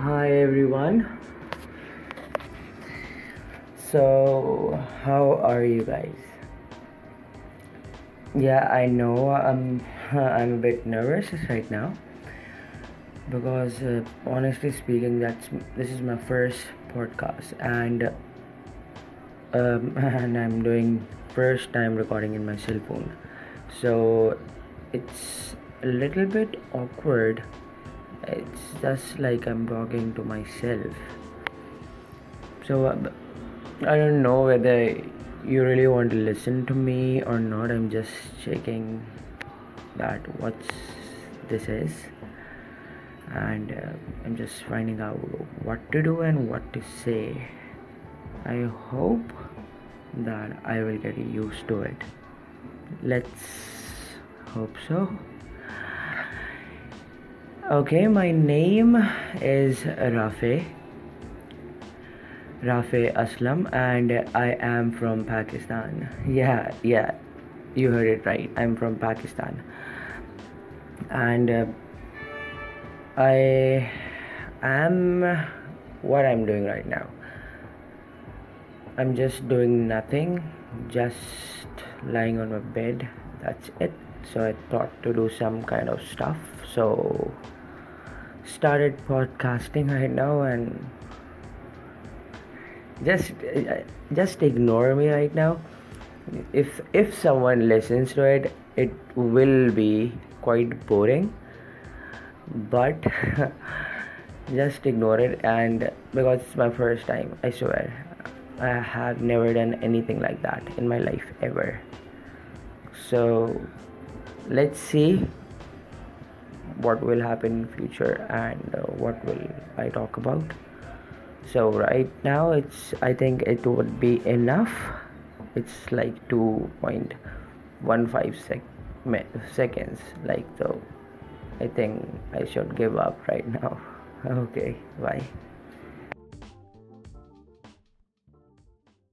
Hi everyone, so how are you guys? Yeah, I know I'm a bit nervous right now because uh, honestly speaking, this is my first podcast um, and I'm doing first time recording in my cell phone, so it's a little bit awkward. It's just like I'm talking to myself. So uh, I don't know whether you really want to listen to me or not. I'm just checking that what this is, and uh, I'm just finding out what to do and what to say. I hope that I will get used to it. Let's hope so. Okay, my name is Rafe Aslam, and I am from Pakistan. Yeah, you heard it right. I'm from Pakistan, and uh, I am what I'm doing right now. I'm just doing nothing, just lying on my bed. That's it. So I thought to do some kind of stuff. So started podcasting right now, and just ignore me right now. If someone listens to it, it will be quite boring, but just ignore it, and because it's my first time, I swear I have never done anything like that in my life ever. So let's see what will happen in future and uh, what will I talk about. So right now I think it would be enough. It's like 2.15 seconds, like so I think I should give up right now. Okay, bye.